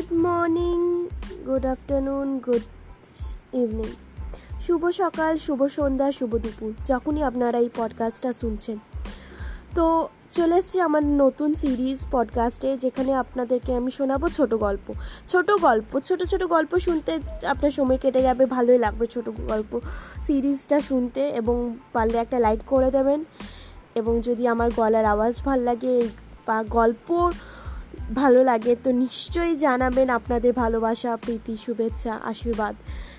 Good morning good afternoon good evening শুভ সকাল, শুভ সন্ধ্যা, শুভ দুপুর, যখনই আপনারা এই পডকাস্টটা শুনছেন। তো চলে এসছি আমার নতুন সিরিজ পডকাস্টে যেখানে আপনাদেরকে আমি শোনাবো ছোট গল্প। ছোট গল্প, ছোট ছোট গল্প শুনতে আপনার সময় কেটে যাবে, ভালোই লাগবে ছোট গল্প সিরিজটা শুনতে এবং পারলে একটা লাইক করে দেবেন। এবং যদি আমার গলার আওয়াজ ভালো লাগে বা গল্প ভালো লাগে, তো নিশ্চয়ই জানাবেন আপনাদের ভালোবাসা, প্রীতি, শুভেচ্ছা, আশীর্বাদ,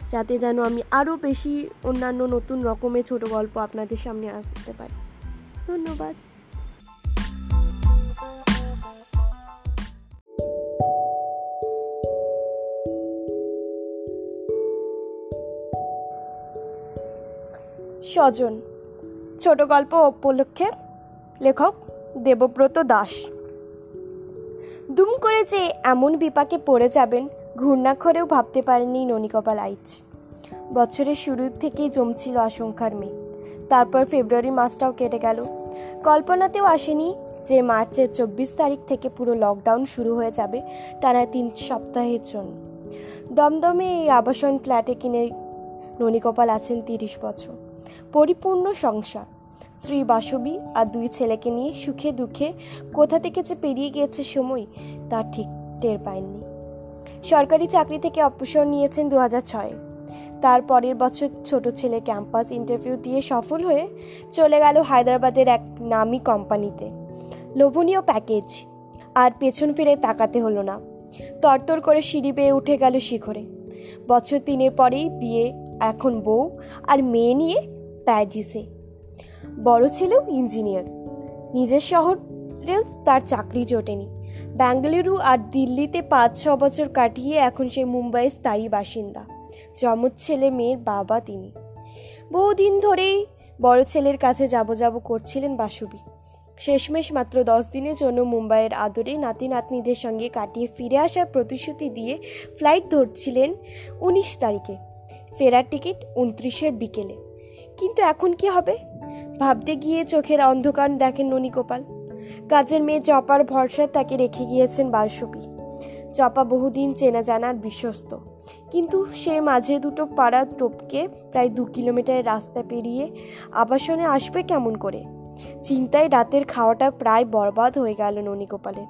যাতে যেন আমি আরও বেশি অন্যান্য নতুন রকমের ছোট গল্প আপনাদের সামনে আসতে পারি। ধন্যবাদ। স্বজন ছোট গল্প উপলক্ষে লেখক দেবব্রত দাস। দুম করে যে এমন বিপাকে পড়ে যাবেন, ঘূর্ণাক্ষরেও ভাবতে পারেনি ননিকপাল আইচ। বছরের শুরুর থেকেই জমছিল আশঙ্কার মেয়ে তারপর ফেব্রুয়ারি মাসটাও কেটে গেল। কল্পনাতেও আসেনি যে মার্চের চব্বিশ তারিখ থেকে পুরো লকডাউন শুরু হয়ে যাবে টানা তিন সপ্তাহের জন্য। দমদমে এই আবাসন ফ্ল্যাটে কিনে ননিকপাল আছেন তিরিশ বছর। পরিপূর্ণ সংসার। স্ত্রী বাসবী আর দুই ছেলেকে নিয়ে সুখে দুঃখে কোথা থেকে যে পেরিয়ে গিয়েছে সময়, তা ঠিক টের পায়নি সরকারি চাকরি থেকে অবসর নিয়েছেন দু হাজার ছয়ে। তার পরের বছর ছোট ছেলে ক্যাম্পাস ইন্টারভিউ দিয়ে সফল হয়ে চলে গেল হায়দ্রাবাদের এক নামি কোম্পানিতে। লোভনীয় প্যাকেজ, আর পেছন ফিরে তাকাতে হলো না। তরতর করে সিঁড়ি বেয়ে উঠে গেল শিখরে। বছর তিনের পরেই বিয়ে, এখন বউ আর মেয়ে নিয়ে প্যারিসে। বড় ছেলেও ইঞ্জিনিয়ার। নিজের শহরেও তার চাকরি জোটেনি। ব্যাঙ্গালুরু আর দিল্লিতে পাঁচ, ছ বছর কাটিয়ে এখন সে মুম্বাইয়ের স্থায়ী বাসিন্দা। যমজ ছেলে মেয়ের বাবা তিনি। বহুদিন ধরেই বড় ছেলের কাছে যাব যাব করছিলেন বাসুবি। শেষমেশ মাত্র দশ দিনের জন্য মুম্বাইয়ের আদরে নাতি নাতনিদের সঙ্গে কাটিয়ে ফিরে আসার প্রতিশ্রুতি দিয়ে ফ্লাইট ধরছিলেন উনিশ তারিখে। ফেরার টিকিট উনত্রিশের বিকেলে। কিন্তু এখন কি হবে? ভাবতে গিয়ে চোখের অন্ধকার দেখেন ননিকোপাল কাজের মেয়ে চপার ভরসা তাকে রেখে গিয়েছেন বাসবি চপা বহুদিন চেনা জানার বিশ্বস্ত। কিন্তু সে মাঝে দুটো পাড়া টপকে প্রায় দু কিলোমিটারের রাস্তা পেরিয়ে আবাসনে আসবে কেমন করে? চিন্তায় রাতের খাওয়াটা প্রায় বরবাদ হয়ে গেল ননিগোপালের।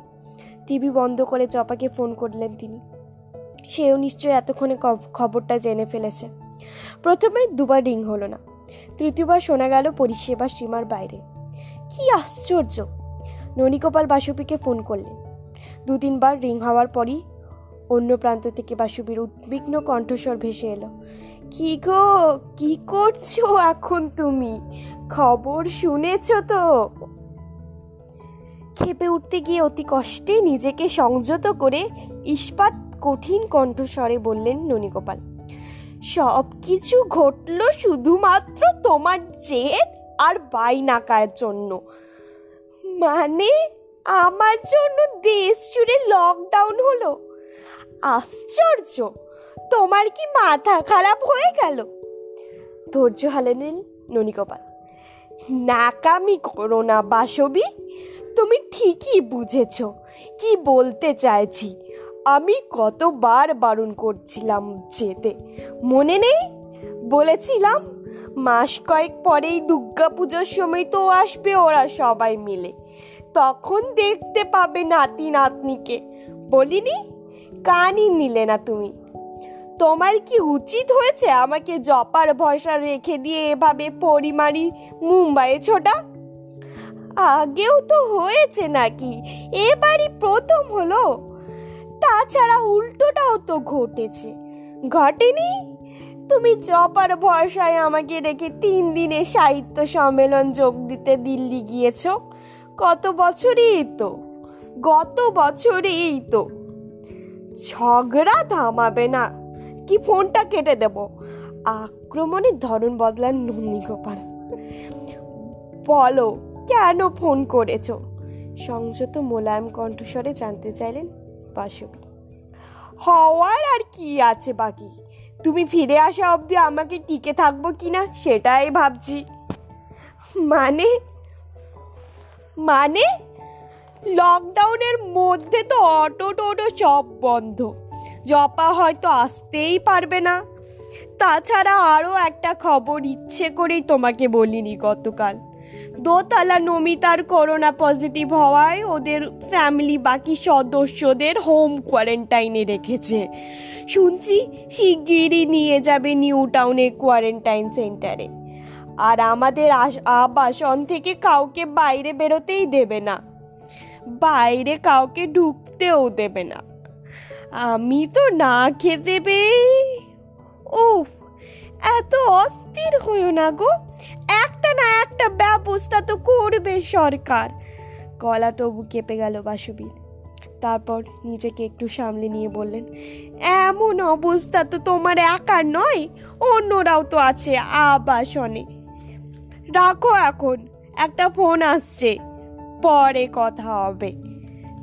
টিভি বন্ধ করে চপাকে ফোন করলেন তিনি। সেও নিশ্চয়ই এতক্ষণে খবরটা জেনে ফেলেছে। প্রথমে দুবার রিং হলো না। তৃতীয়বার শোনা গেল পরিষেবা সীমার বাইরে। কি আশ্চর্য! ননিকোপাল বাসুপিকে ফোন করলেন। দু তিনবার রিং হওয়ার পরই অন্য প্রান্ত থেকে বাসুবির উদ্বিগ্ন কণ্ঠস্বর ভেসে এলো। কি গো, কি করছ এখন তুমি? খবর শুনেছ তো? খেপে উঠতে গিয়ে অতি কষ্টে নিজেকে সংযত করে ইস্পাত কঠিন কণ্ঠস্বরে বললেন ননিগোপাল। সব কিছু ঘটলো শুধুমাত্র তোমার জেদ আর বাইনাকার জন্য। মানে আমার জন্য দেশ জুড়ে লকডাউন হলো। আশ্চর্য! তোমার কি মাথা খারাপ হয়ে গেল? ধৈর্য হালে হালেন ননিকপাল। নাকামি করো না বাসবি। তুমি ঠিকই বুঝেছ, কি বলতে চাইছি। আমি কতবার বারণ করছিলাম যেতে। মনে নেই? বলেছিলাম, মাস কয়েক পরেই দুর্গা পুজোর সময় তো আসবে ওরা সবাই মিলে। তখন দেখতে পাবে নাতি নাতনিকে। বলিনি, কানই নিলে না তুমি। তোমার কি উচিত হয়েছে আমাকে জপার ভরসা রেখে দিয়ে এভাবে পরিমারি মুম্বাইয়ে ছোটা? আগেও তো হয়েছে নাকি? এবারই প্রথম হলো। তাছাড়া উল্টোটাও তো ঘটেছে। ঘটেনি? তুমি জপার ভরসায় আমাকে রেখে তিন দিনে সাহিত্য সম্মেলন যোগ দিতে দিল্লি গিয়েছ? কত বছরই তো, গত বছরই তো। ঝগড়া থামাবে না। কি ফোনটা কেটে দেব? আক্রমণের ধরন বদলান নন্দী গোপাল বলো, কেন ফোন করেছ? সংযত মোলায়েম কণ্ঠস্বরে জানতে চাইলেন বাসবী। হওয়ার আর কি আছে বাকি? তুমি ফিরে আসা অবধি আমাকে টিকে থাকব কিনা সেটাই ভাবছি। মানে? মানে? লকডাউনের মধ্যে তো অটো টোটো সব বন্ধ। জপা হয়তো আসতেই পারবে না। তাছাড়া আরও একটা খবর ইচ্ছে করেই তোমাকে বলিনি গতকাল। দোতলা নমিতার করোনা পজিটিভ হওয়ায় ওদের ফ্যামিলি বাকি সদস্যদের হোম কোয়ারেন্টাইনে রেখেছে। শুনছি শিগগিরই নিয়ে যাবে নিউ টাউনে কোয়ারেন্টাইন সেন্টারে। আর আমাদের আবাসন থেকে কাউকে বাইরে বেরোতেই দেবে না। বাইরে কাউকে ঢুকতেও দেবে না। আমি তো না খেতে পেয়ে ও এত অস্থির হইও না গো। একটা ব্যবস্থা তো করবে সরকার। গলা তবু কেঁপে গেল বাসুবীর তারপর নিজেকে একটু সামলে নিয়ে বললেন, এমন অবস্থা তো তোমার একার নয়, অন্যরাও তো আছে আবাসনে। রাখো এখন, একটা ফোন আসছে, পরে কথা হবে।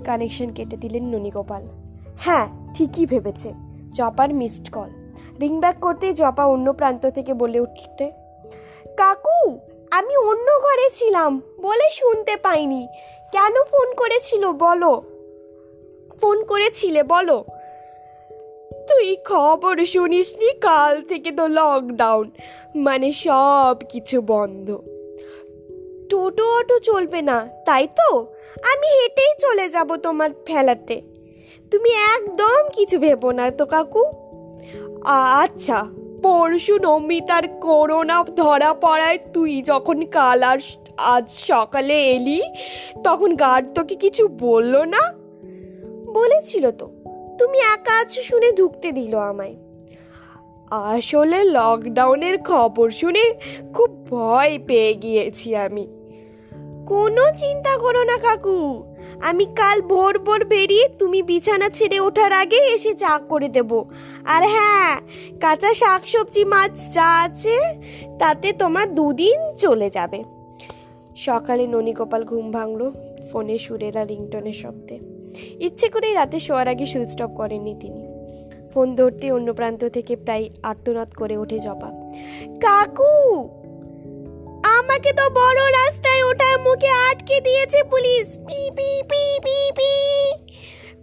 কানেকশন কেটে দিলেন ননীগোপাল। হ্যাঁ ঠিকই ভেবেছে, জপার মিসড কল। রিং ব্যাক করতেই জপা অন্য প্রান্ত থেকে বলে উঠতে, কাকু আমি অন্য ঘরে ছিলাম বলে শুনতে পাইনি। কেন ফোন করেছিল বলো? ফোন করেছিলে বলো? তুই খবর শুনিসনি কাল থেকে তো লকডাউন মানে সব কিছু বন্ধ। টোটো অটো চলবে না, তাই তো? আমি হেঁটেই চলে যাব তোমার ফেলাতে। তুমি একদম কিছু ভেবো না তো কাকু। আচ্ছা। পরশু নমিতার করোনা ধরা পড়ায় তুই যখন কাল আর আজ সকালে এলি, তখন গার্ড তোকে কিছু বলল না? বলেছিল তো। তুমি একা আছো শুনে ঢুকতে দিল আমায়। আসলে লকডাউনের খবর শুনে খুব ভয় পেয়ে গিয়েছি আমি। কোনো চিন্তা করো না, কাকু। আমি কাল ভোর ভোর বেরিয়ে তুমি বিছানা ছেড়ে ওঠার আগে এসে চা করে দেব। আর হ্যাঁ কাঁচা শাক সবজি মাছ যা আছে, তাতে তোমার দুদিন চলে যাবে। সকালে ননীগোপাল ঘুম ভাঙলো, ফোনে সুরেলা রিংটনের শব্দে। ইচ্ছে করেই রাতে শোয়ার আগে সুইচ অফ করেননি তিনি। ফোন ধরতে অন্য প্রান্ত থেকে প্রায় আর্তনাদ করে ওঠে জপা কাকু আমাকে তো বড় রাস্তায় ওঠার মুখে আটকে দিয়েছে পুলিশ। পি পি পি পি পি।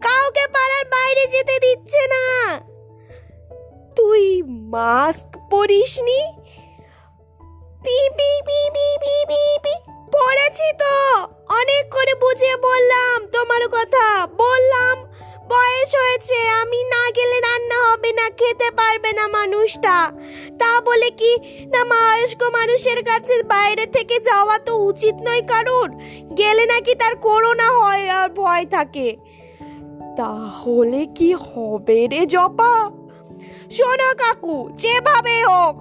কাউকে পাড়ার বাইরে যেতে দিচ্ছে না। তুই মাস্ক পরিসনি? পি পি পি পি পি পি পি। পড়েছি তো। অনেক করে বুঝিয়ে বললাম তোমার কথা। বললাম বয়স হয়েছে আমি না গেলে রান্না হবে না খেতে পারবে না মানুষটা তা বলে কি না বয়স্ক মানুষের কাছে বাইরে থেকে যাওয়া তো উচিত নয় কারোর গেলে নাকি তার করোনা হয় আর ভয় থাকে তাহলে কি হবে রে জপা শোনো কাকু যেভাবে হোক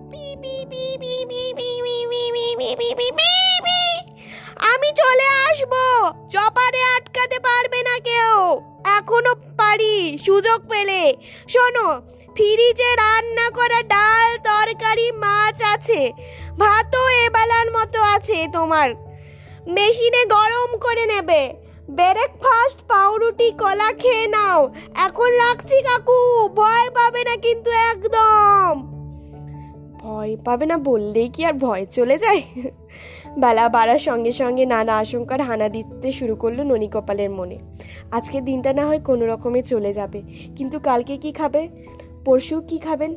আমি চলে আসব। চপারে আটকাতে পারবে না কেউ। এখনও পারি সুযোগ পেলে। শোনো, ফ্রিজে রান্না করা ডাল, তরকারি, মাছ আছে। ভাতও এবেলার মতো আছে তোমার। মেশিনে গরম করে নেবে। ব্রেকফাস্ট, পাউরুটি, কলা খেয়ে নাও। এখন রাখছি কাকু, ভয় পাবে না কিন্তু একদম। ভয় পাবে না বললেই কি আর ভয় চলে যায়? বেলা বাড়ার সঙ্গে সঙ্গে নানা আশঙ্কার হানা দিতে শুরু করল ননীকপালের মনে। আজকের দিনটা না হয় কোনো রকমে চলে যাবে। কিন্তু কালকে কি খাবে? পরশু কি খাবেন?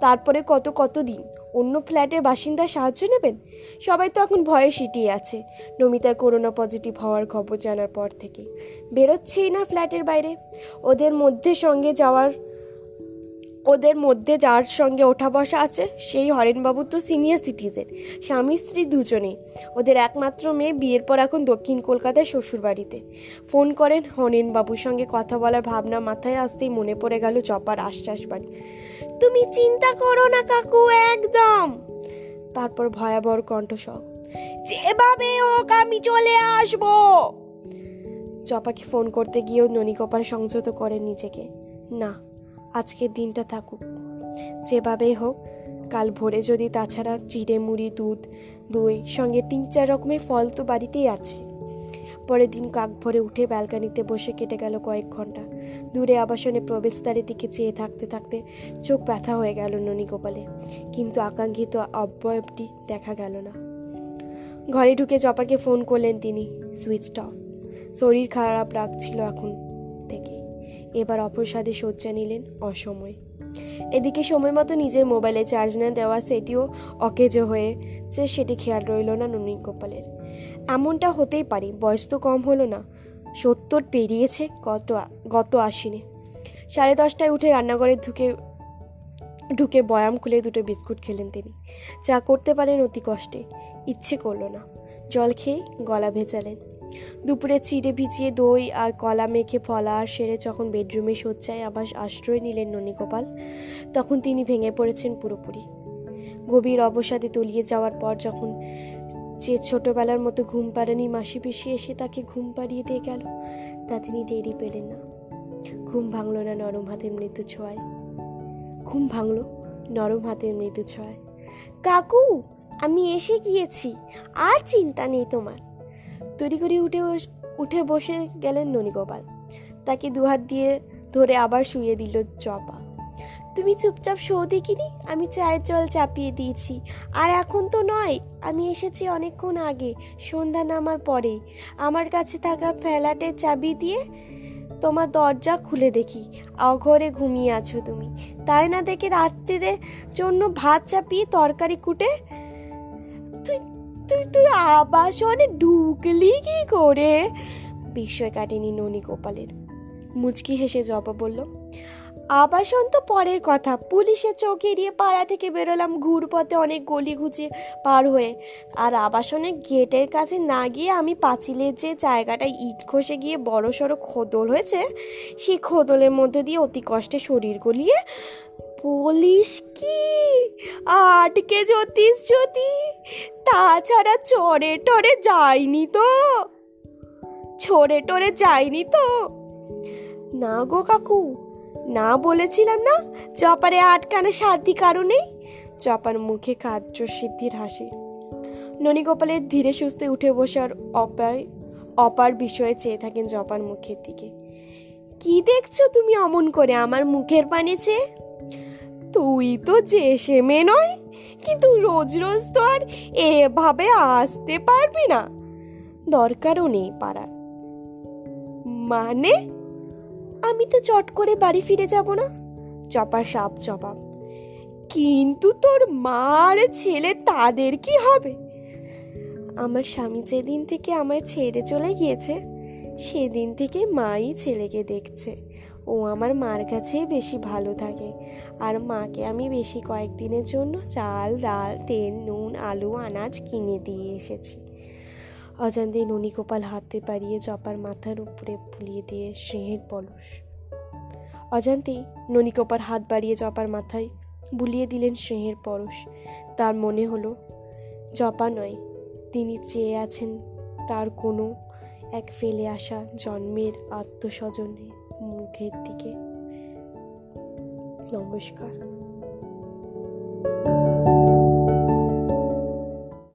তারপরে কত কত দিন? অন্য ফ্ল্যাটের বাসিন্দার সাহায্য নেবেন? সবাই তো এখন ভয়ে সিটিয়ে আছে। নমিতার করোনা পজিটিভ হওয়ার খবর জানার পর থেকে। বেরোচ্ছেই না ফ্ল্যাটের বাইরে? ওদের মধ্যে সঙ্গে যাওয়ার ওদের মধ্যে যার সঙ্গে ওঠা বসা আছে, সেই হরেনবাবু তো সিনিয়র সিটিজেন স্বামী, স্ত্রী দুজনেই। ওদের একমাত্র মেয়ে বিয়ের পর এখন দক্ষিণ কলকাতায় শ্বশুরবাড়িতে। ফোন করেন হরেনবাবুর সঙ্গে কথা বলার ভাবনা মাথায় আসতেই মনে পড়ে গেল চপার আশ্বাস বাড়ি। তুমি চিন্তা করো না কাকু, একদম! তারপর ভয়াবহ কণ্ঠস্বর। যেভাবে হোক আমি চলে আসব! চপাকে ফোন করতে গিয়েও ননিকপার সংযত করেন নিজেকে। না আজকের দিনটা থাকুক। যেভাবেই হোক, কাল ভোরে যদি তাছাড়া চিড়ে মুড়ি, দুধ, দই, সঙ্গে তিন চার রকমের ফল তো বাড়িতেই আছে। পরের দিন কাক ভরে উঠে ব্যালকানিতে বসে কেটে গেল কয়েক ঘণ্টা। দূরে আবাসনে প্রবেশদ্বারের দিকে চেয়ে থাকতে থাকতে চোখ ব্যথা হয়ে গেল ননীগোপালে কিন্তু আকাঙ্ক্ষিত অব্যয়টি দেখা গেল না। ঘরে ঢুকে জপাকে ফোন করলেন তিনি সুইচ শরীর খারাপ রাখছিল এখন। এবার অপসাদে শয্যা নিলেন অসময়ে। এদিকে সময় মতো নিজের মোবাইলে চার্জ না দেওয়া সেটিও অকেজো হয়েছে সেটি খেয়াল রইল না ননীন গোপালের। এমনটা হতেই পারে, বয়স তো কম হলো না। সত্তর পেরিয়েছে গত গত আশ্বিনে। সাড়ে দশটায় উঠে রান্নাঘরে ঢুকে ঢুকে বয়াম খুলে দুটো বিস্কুট খেলেন তিনি। চা করতে পারেন অতি কষ্টে, ইচ্ছে করল না। জল খেয়ে গলা ভেজালেন। দুপুরে চিড়ে ভিজিয়ে দই আর কলা মেখে ফলা আর সেরে যখন বেডরুমে শয্যায় আবার আশ্রয় নিলেন ননীগোপাল, তখন তিনি ভেঙে পড়েছেন পুরোপুরি। গভীর অবসাদে তলিয়ে যাওয়ার পর যখন যে ছোটবেলার মতো ঘুম পাড়ানি মাসি পিসি এসে তাকে ঘুম পাড়িয়ে দিয়ে গেল, তা তিনি টেরি পেলেন না। ঘুম ভাঙল না নরম হাতের মৃত্যু ছোঁয়ায়। ঘুম ভাঙল নরম হাতের মৃদু ছোঁয়ায়। কাকু, আমি এসে গিয়েছি, আর চিন্তা নেই তোমার। করে উঠে উঠে বসে গেলেন ননীগোপাল। তাকে দুহাত দিয়ে ধরে আবার শুয়ে দিল চপা। তুমি চুপচাপ শো দেখিনি? আমি চায়ের জল চাপিয়ে দিয়েছি। আর এখন তো নয়, আমি এসেছি অনেকক্ষণ আগে, সন্ধ্যা নামার পরেই। আমার কাছে থাকা ফ্ল্যাটের চাবি দিয়ে তোমার দরজা খুলে দেখি। অঘরে ঘুমিয়ে আছো তুমি। তাই না দেখে রাত্রিরে জন্য ভাত চাপিয়ে তরকারি কুটে তুই তুই আবাসনে ঢুকলি কি করে? বিস্ময় কাটেনি ননী গোপালের। মুচকি হেসে জবা বলল, আবাসন তো পরের কথা। পুলিশের চোখ এড়িয়ে পাড়া থেকে বেরোলাম। ঘুরপথে অনেক গলি ঘুচিয়ে পার হয়ে। আর আবাসনের গেটের কাছে না গিয়ে আমি পাঁচিলের যে জায়গাটা ইট খসে গিয়ে বড় সড়ো খোদল হয়েছে, সেই খোদলের মধ্যে দিয়ে অতি কষ্টে শরীর গলিয়ে পুলিশ কি? আটকে জ্যোতিষ জ্যোতি তাছাড়া চরে টরে যায়নি তো। ছড়ে টরে যায়নি তো? না গো কাকু, না বলেছিলাম না চপারে আটকানো সাধ্যি কারণেই চপার মুখে কার্য সিদ্ধির হাসি। ননীগোপালের ধীরে সুস্থে উঠে বসার অপায়, অপার বিষয়ে চেয়ে থাকেন জপার মুখের দিকে। কি দেখছ তুমি অমন করে আমার মুখের পানে চেয়ে? তুই তো যে সে মেয়ে নয়, কিন্তু রোজ রোজ তো আর এভাবে আসতে পারবি না। দরকারও নেই পাড়ার মানে? আমি তো চট করে বাড়ি ফিরে যাব না। চপা সাপ জবাব। কিন্তু তোর মার ছেলে তাদের কি হবে? আমার স্বামী যেদিন থেকে আমায় ছেড়ে চলে গিয়েছে, সেদিন থেকে মাই ছেলেকে দেখছে। ও আমার মার কাছে বেশি ভালো থাকে। আর মাকে আমি বেশি কয়েকদিনের জন্য চাল, ডাল, তেল, নুন, আলু, আনাজ কিনে দিয়ে এসেছি। অজান্তে ননীগোপাল হাতে পারিয়ে জপার মাথার উপরে ফুলিয়ে দিয়ে স্নেহের পলস। অজান্তেই ননীগোপাল হাত বাড়িয়ে জপার মাথায় বুলিয়ে দিলেন স্নেহের পরশ। তার মনে হলো, জপা নয়, তিনি চেয়ে আছেন তার কোনো এক ফেলে আসা জন্মের আত্মস্বজনের মুখের দিকে। নমস্কার।